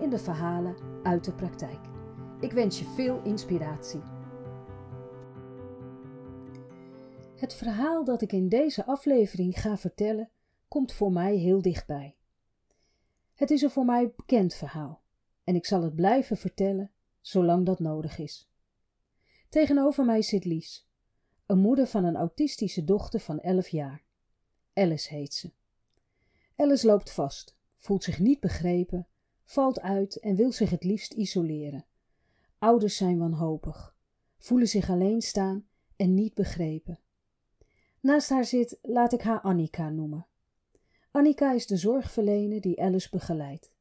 in de verhalen uit de praktijk. Ik wens je veel inspiratie. Het verhaal dat ik in deze aflevering ga vertellen, komt voor mij heel dichtbij. Het is een voor mij bekend verhaal en ik zal het blijven vertellen zolang dat nodig is. Tegenover mij zit Lies, een moeder van een autistische dochter van 11 jaar. Alice heet ze. Alice loopt vast, voelt zich niet begrepen, valt uit en wil zich het liefst isoleren. Ouders zijn wanhopig, voelen zich alleen staan en niet begrepen. Naast haar zit, laat ik haar Annika noemen. Annika is de zorgverlener die Alice begeleidt.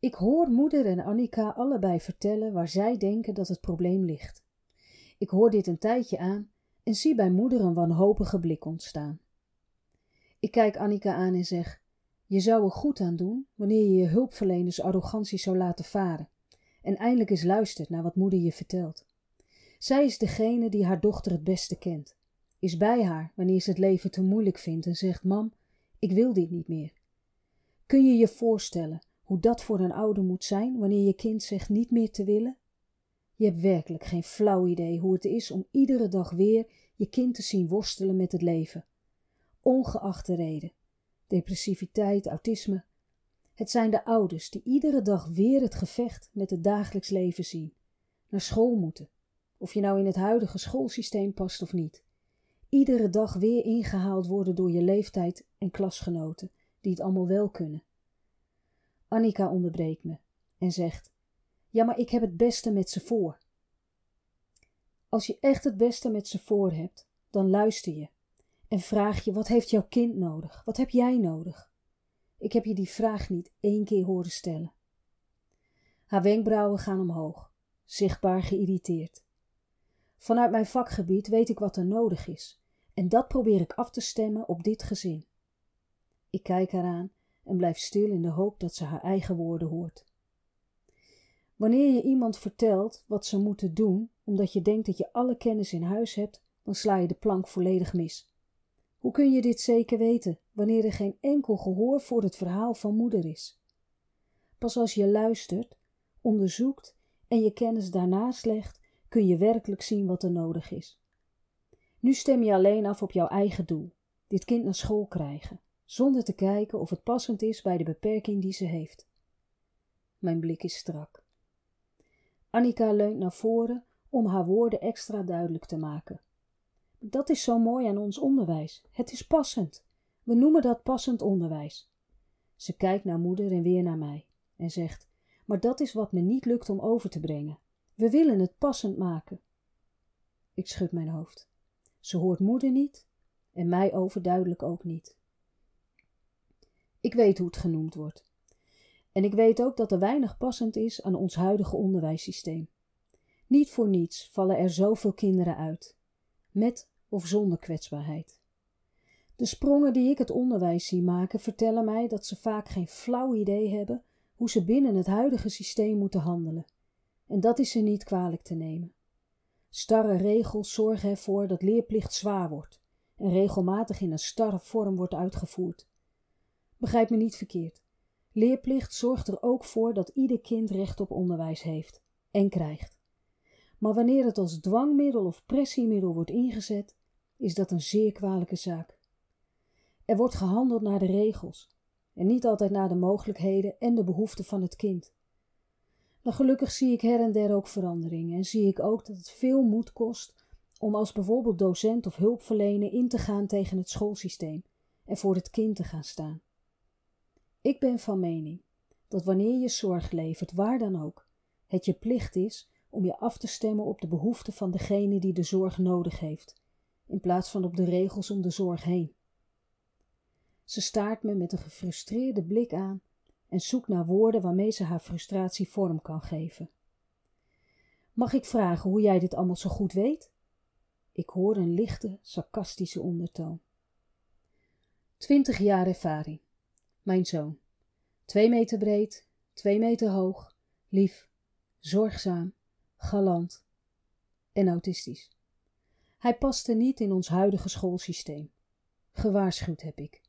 Ik hoor moeder en Annika allebei vertellen waar zij denken dat het probleem ligt. Ik hoor dit een tijdje aan en zie bij moeder een wanhopige blik ontstaan. Ik kijk Annika aan en zeg: Je zou er goed aan doen wanneer je je hulpverleners arrogantie zou laten varen en eindelijk eens luistert naar wat moeder je vertelt. Zij is degene die haar dochter het beste kent, is bij haar wanneer ze het leven te moeilijk vindt en zegt: Mam, ik wil dit niet meer. Kun je je voorstellen hoe dat voor een ouder moet zijn wanneer je kind zegt niet meer te willen? Je hebt werkelijk geen flauw idee hoe het is om iedere dag weer je kind te zien worstelen met het leven. Ongeacht de reden. Depressiviteit, autisme. Het zijn de ouders die iedere dag weer het gevecht met het dagelijks leven zien. Naar school moeten. Of je nou in het huidige schoolsysteem past of niet. Iedere dag weer ingehaald worden door je leeftijd en klasgenoten, die het allemaal wel kunnen. Annika onderbreekt me en zegt: Ja, maar ik heb het beste met ze voor. Als je echt het beste met ze voor hebt, dan luister je en vraag je: wat heeft jouw kind nodig? Wat heb jij nodig? Ik heb je die vraag niet één keer horen stellen. Haar wenkbrauwen gaan omhoog, zichtbaar geïrriteerd. Vanuit mijn vakgebied weet ik wat er nodig is, en dat probeer ik af te stemmen op dit gezin. Ik kijk haar aan en blijf stil in de hoop dat ze haar eigen woorden hoort. Wanneer je iemand vertelt wat ze moeten doen, omdat je denkt dat je alle kennis in huis hebt, dan sla je de plank volledig mis. Hoe kun je dit zeker weten wanneer er geen enkel gehoor voor het verhaal van moeder is? Pas als je luistert, onderzoekt en je kennis daarnaast legt, kun je werkelijk zien wat er nodig is. Nu stem je alleen af op jouw eigen doel: dit kind naar school krijgen, zonder te kijken of het passend is bij de beperking die ze heeft. Mijn blik is strak. Annika leunt naar voren om haar woorden extra duidelijk te maken. Dat is zo mooi aan ons onderwijs. Het is passend. We noemen dat passend onderwijs. Ze kijkt naar moeder en weer naar mij en zegt: Maar dat is wat me niet lukt om over te brengen. We willen het passend maken. Ik schud mijn hoofd. Ze hoort moeder niet en mij overduidelijk ook niet. Ik weet hoe het genoemd wordt. En ik weet ook dat er weinig passend is aan ons huidige onderwijssysteem. Niet voor niets vallen er zoveel kinderen uit, met of zonder kwetsbaarheid. De sprongen die ik het onderwijs zie maken vertellen mij dat ze vaak geen flauw idee hebben hoe ze binnen het huidige systeem moeten handelen. En dat is ze niet kwalijk te nemen. Starre regels zorgen ervoor dat leerplicht zwaar wordt en regelmatig in een starre vorm wordt uitgevoerd. Begrijp me niet verkeerd. Leerplicht zorgt er ook voor dat ieder kind recht op onderwijs heeft en krijgt. Maar wanneer het als dwangmiddel of pressiemiddel wordt ingezet, is dat een zeer kwalijke zaak. Er wordt gehandeld naar de regels en niet altijd naar de mogelijkheden en de behoeften van het kind. Maar gelukkig zie ik her en der ook veranderingen en zie ik ook dat het veel moed kost om als bijvoorbeeld docent of hulpverlener in te gaan tegen het schoolsysteem en voor het kind te gaan staan. Ik ben van mening dat wanneer je zorg levert, waar dan ook, het je plicht is om je af te stemmen op de behoeften van degene die de zorg nodig heeft in plaats van op de regels om de zorg heen. Ze staart me met een gefrustreerde blik aan en zoekt naar woorden waarmee ze haar frustratie vorm kan geven. Mag ik vragen hoe jij dit allemaal zo goed weet? Ik hoor een lichte, sarcastische ondertoon. Twintig jaar ervaring. Mijn zoon. Twee meter breed, twee meter hoog, lief, zorgzaam, galant en autistisch. Hij paste niet in ons huidige schoolsysteem. Gewaarschuwd heb ik.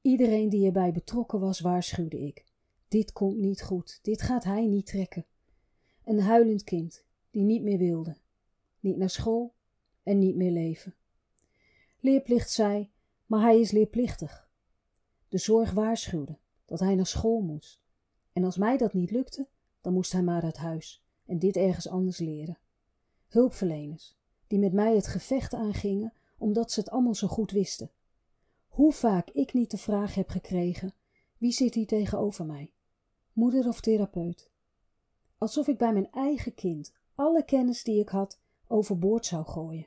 Iedereen die erbij betrokken was, waarschuwde ik. Dit komt niet goed, dit gaat hij niet trekken. Een huilend kind die niet meer wilde, niet naar school en niet meer leven. Leerplicht zei, maar hij is leerplichtig. De zorg waarschuwde dat hij naar school moest. En als mij dat niet lukte, dan moest hij maar uit huis en dit ergens anders leren. Hulpverleners, die met mij het gevecht aangingen omdat ze het allemaal zo goed wisten. Hoe vaak ik niet de vraag heb gekregen: wie zit hier tegenover mij? Moeder of therapeut? Alsof ik bij mijn eigen kind alle kennis die ik had overboord zou gooien.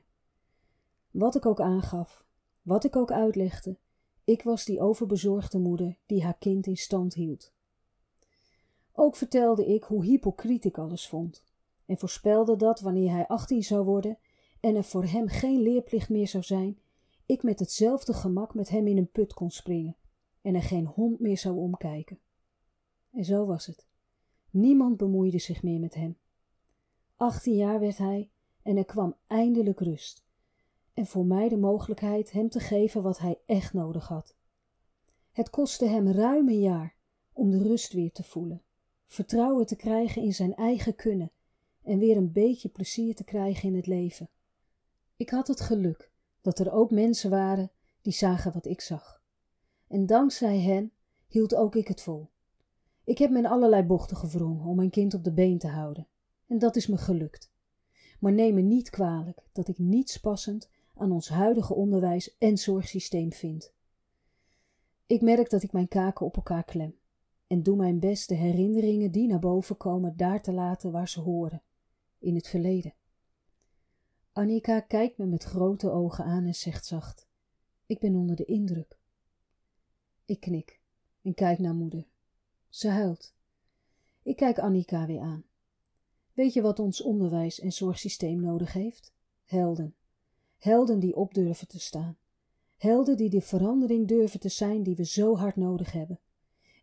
Wat ik ook aangaf, wat ik ook uitlegde, ik was die overbezorgde moeder die haar kind in stand hield. Ook vertelde ik hoe hypocriet ik alles vond en voorspelde dat wanneer hij 18 zou worden en er voor hem geen leerplicht meer zou zijn, ik met hetzelfde gemak met hem in een put kon springen en er geen hond meer zou omkijken. En zo was het. Niemand bemoeide zich meer met hem. Achttien jaar werd hij en er kwam eindelijk rust. En voor mij de mogelijkheid hem te geven wat hij echt nodig had. Het kostte hem ruim een jaar om de rust weer te voelen, vertrouwen te krijgen in zijn eigen kunnen en weer een beetje plezier te krijgen in het leven. Ik had het geluk dat er ook mensen waren die zagen wat ik zag. En dankzij hen hield ook ik het vol. Ik heb me in allerlei bochten gewrongen om mijn kind op de been te houden. En dat is me gelukt. Maar neem me niet kwalijk dat ik niets passend aan ons huidige onderwijs en zorgsysteem vind. Ik merk dat ik mijn kaken op elkaar klem en doe mijn best de herinneringen die naar boven komen daar te laten waar ze horen, in het verleden. Annika kijkt me met grote ogen aan en zegt zacht: Ik ben onder de indruk. Ik knik en kijk naar moeder. Ze huilt. Ik kijk Annika weer aan. Weet je wat ons onderwijs en zorgsysteem nodig heeft? Helden. Helden die op durven te staan. Helden die de verandering durven te zijn die we zo hard nodig hebben.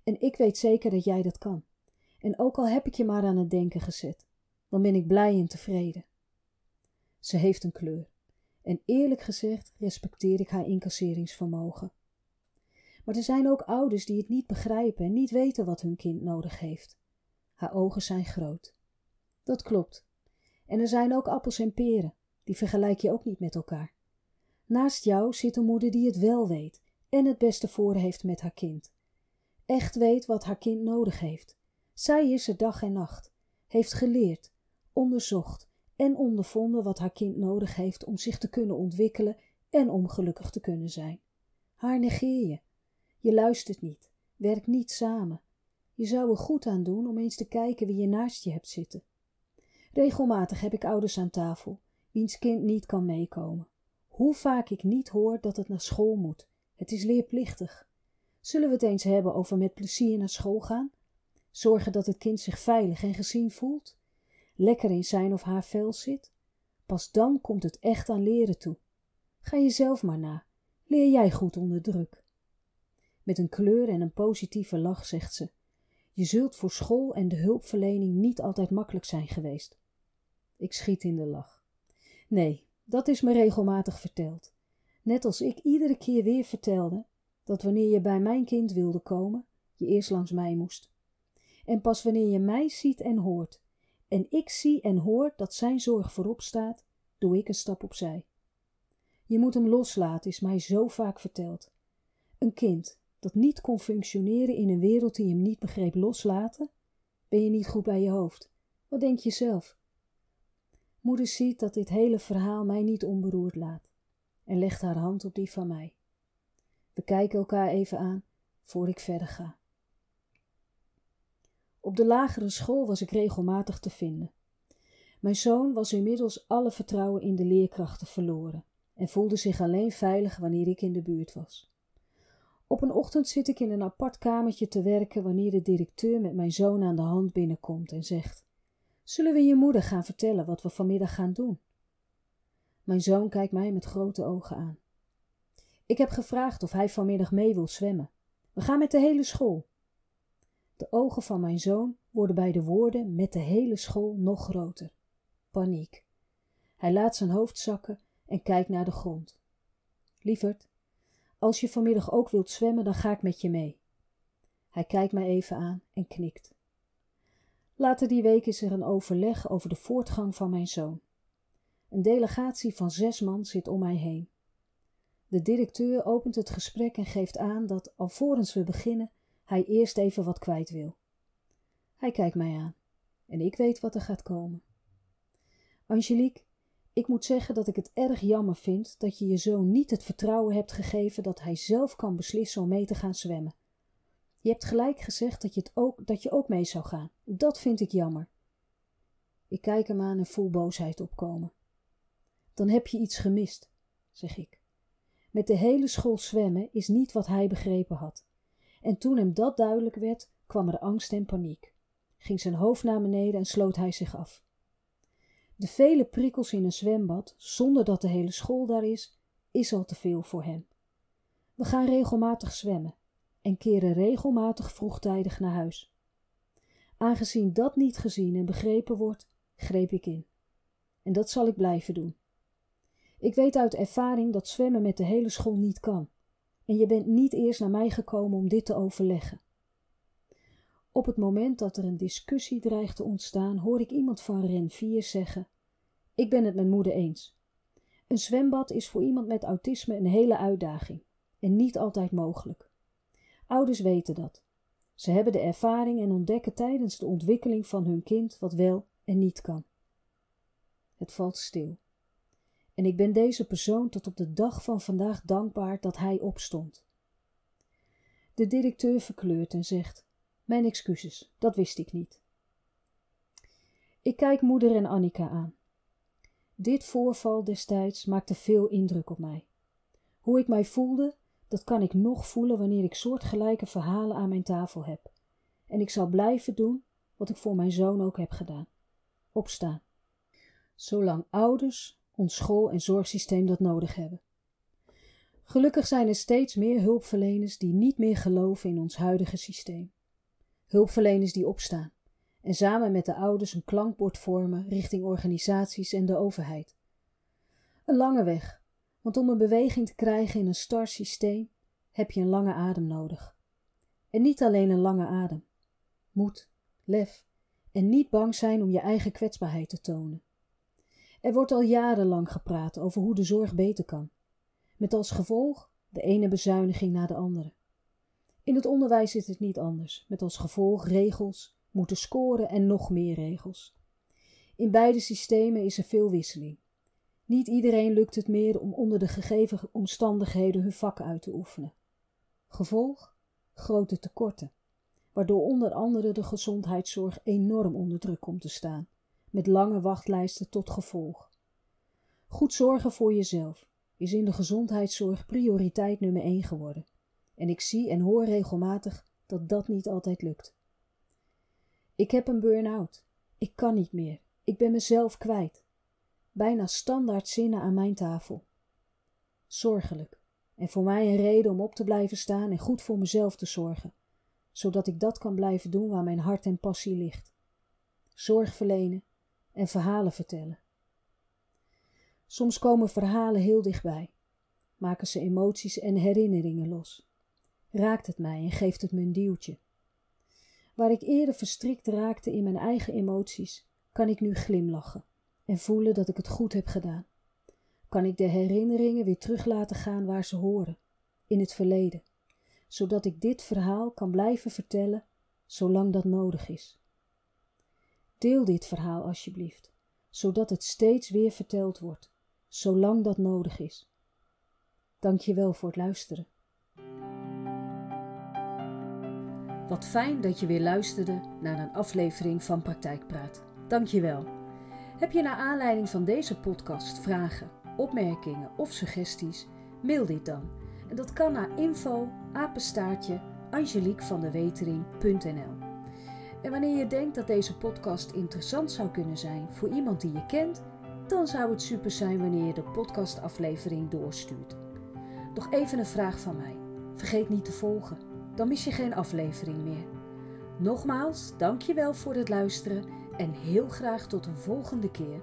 En ik weet zeker dat jij dat kan. En ook al heb ik je maar aan het denken gezet, dan ben ik blij en tevreden. Ze heeft een kleur. En eerlijk gezegd respecteer ik haar incasseringsvermogen. Maar er zijn ook ouders die het niet begrijpen en niet weten wat hun kind nodig heeft. Haar ogen zijn groot. Dat klopt. En er zijn ook appels en peren, die vergelijk je ook niet met elkaar. Naast jou zit een moeder die het wel weet en het beste voor heeft met haar kind. Echt weet wat haar kind nodig heeft. Zij is er dag en nacht, heeft geleerd, onderzocht en ondervonden wat haar kind nodig heeft om zich te kunnen ontwikkelen en om gelukkig te kunnen zijn. Haar negeer je. Je luistert niet, werkt niet samen. Je zou er goed aan doen om eens te kijken wie je naast je hebt zitten. Regelmatig heb ik ouders aan tafel, wiens kind niet kan meekomen. Hoe vaak ik niet hoor dat het naar school moet. Het is leerplichtig. Zullen we het eens hebben over met plezier naar school gaan? Zorgen dat het kind zich veilig en gezien voelt? Lekker in zijn of haar vel zit? Pas dan komt het echt aan leren toe. Ga jezelf maar na. Leer jij goed onder druk. Met een kleur en een positieve lach zegt ze: Je zult voor school en de hulpverlening niet altijd makkelijk zijn geweest. Ik schiet in de lach. Nee, dat is me regelmatig verteld. Net als ik iedere keer weer vertelde dat wanneer je bij mijn kind wilde komen, je eerst langs mij moest. En pas wanneer je mij ziet en hoort, en ik zie en hoor dat zijn zorg voorop staat, doe ik een stap opzij. Je moet hem loslaten, is mij zo vaak verteld. Een kind dat niet kon functioneren in een wereld die hem niet begreep loslaten, ben je niet goed bij je hoofd. Wat denk je zelf? Moeder ziet dat dit hele verhaal mij niet onberoerd laat en legt haar hand op die van mij. We kijken elkaar even aan voor ik verder ga. Op de lagere school was ik regelmatig te vinden. Mijn zoon was inmiddels alle vertrouwen in de leerkrachten verloren en voelde zich alleen veilig wanneer ik in de buurt was. Op een ochtend zit ik in een apart kamertje te werken wanneer de directeur met mijn zoon aan de hand binnenkomt en zegt: Zullen we je moeder gaan vertellen wat we vanmiddag gaan doen? Mijn zoon kijkt mij met grote ogen aan. Ik heb gevraagd of hij vanmiddag mee wil zwemmen. We gaan met de hele school. De ogen van mijn zoon worden bij de woorden met de hele school nog groter. Paniek. Hij laat zijn hoofd zakken en kijkt naar de grond. Lieverd, als je vanmiddag ook wilt zwemmen, dan ga ik met je mee. Hij kijkt mij even aan en knikt. Later die week is er een overleg over de voortgang van mijn zoon. Een delegatie van zes man zit om mij heen. De directeur opent het gesprek en geeft aan dat, alvorens we beginnen, hij eerst even wat kwijt wil. Hij kijkt mij aan en ik weet wat er gaat komen. Angelique, ik moet zeggen dat ik het erg jammer vind dat je je zoon niet het vertrouwen hebt gegeven dat hij zelf kan beslissen om mee te gaan zwemmen. Je hebt gelijk gezegd dat je, het ook, dat je ook mee zou gaan. Dat vind ik jammer. Ik kijk hem aan en voel boosheid opkomen. Dan heb je iets gemist, zeg ik. Met de hele school zwemmen is niet wat hij begrepen had. En toen hem dat duidelijk werd, kwam er angst en paniek. Ging zijn hoofd naar beneden en sloot hij zich af. De vele prikkels in een zwembad, zonder dat de hele school daar is, is al te veel voor hem. We gaan regelmatig zwemmen en keren regelmatig vroegtijdig naar huis. Aangezien dat niet gezien en begrepen wordt, greep ik in. En dat zal ik blijven doen. Ik weet uit ervaring dat zwemmen met de hele school niet kan. En je bent niet eerst naar mij gekomen om dit te overleggen. Op het moment dat er een discussie dreigt te ontstaan, hoor ik iemand van Ren 4 zeggen: Ik ben het met moeder eens. Een zwembad is voor iemand met autisme een hele uitdaging en niet altijd mogelijk. Ouders weten dat. Ze hebben de ervaring en ontdekken tijdens de ontwikkeling van hun kind wat wel en niet kan. Het valt stil. En ik ben deze persoon tot op de dag van vandaag dankbaar dat hij opstond. De directeur verkleurt en zegt: Mijn excuses, dat wist ik niet. Ik kijk moeder en Annika aan. Dit voorval destijds maakte veel indruk op mij. Hoe ik mij voelde, dat kan ik nog voelen wanneer ik soortgelijke verhalen aan mijn tafel heb. En ik zal blijven doen wat ik voor mijn zoon ook heb gedaan: opstaan. Zolang ouders, ons school- en zorgsysteem dat nodig hebben. Gelukkig zijn er steeds meer hulpverleners die niet meer geloven in ons huidige systeem. Hulpverleners die opstaan en samen met de ouders een klankbord vormen richting organisaties en de overheid. Een lange weg, want om een beweging te krijgen in een star systeem heb je een lange adem nodig. En niet alleen een lange adem. Moed, lef en niet bang zijn om je eigen kwetsbaarheid te tonen. Er wordt al jarenlang gepraat over hoe de zorg beter kan, met als gevolg de ene bezuiniging na de andere. In het onderwijs is het niet anders, met als gevolg regels, moeten scoren en nog meer regels. In beide systemen is er veel wisseling. Niet iedereen lukt het meer om onder de gegeven omstandigheden hun vak uit te oefenen. Gevolg? Grote tekorten, waardoor onder andere de gezondheidszorg enorm onder druk komt te staan met lange wachtlijsten tot gevolg. Goed zorgen voor jezelf is in de gezondheidszorg prioriteit nummer 1 geworden. En ik zie en hoor regelmatig dat dat niet altijd lukt. Ik heb een burn-out. Ik kan niet meer. Ik ben mezelf kwijt. Bijna standaard zinnen aan mijn tafel. Zorgelijk. En voor mij een reden om op te blijven staan en goed voor mezelf te zorgen, zodat ik dat kan blijven doen waar mijn hart en passie ligt. Zorg verlenen en verhalen vertellen. Soms komen verhalen heel dichtbij, maken ze emoties en herinneringen los. Raakt het mij en geeft het me een duwtje. Waar ik eerder verstrikt raakte in mijn eigen emoties, kan ik nu glimlachen en voelen dat ik het goed heb gedaan. Kan ik de herinneringen weer terug laten gaan waar ze horen, in het verleden, zodat ik dit verhaal kan blijven vertellen zolang dat nodig is. Deel dit verhaal alsjeblieft, zodat het steeds weer verteld wordt, zolang dat nodig is. Dank je wel voor het luisteren. Wat fijn dat je weer luisterde naar een aflevering van Praktijkpraat. Dank je wel. Heb je naar aanleiding van deze podcast vragen, opmerkingen of suggesties? Mail dit dan. En dat kan naar info apenstaartje. En wanneer je denkt dat deze podcast interessant zou kunnen zijn voor iemand die je kent, dan zou het super zijn wanneer je de podcastaflevering doorstuurt. Nog even een vraag van mij. Vergeet niet te volgen, dan mis je geen aflevering meer. Nogmaals, dankjewel voor het luisteren en heel graag tot een volgende keer.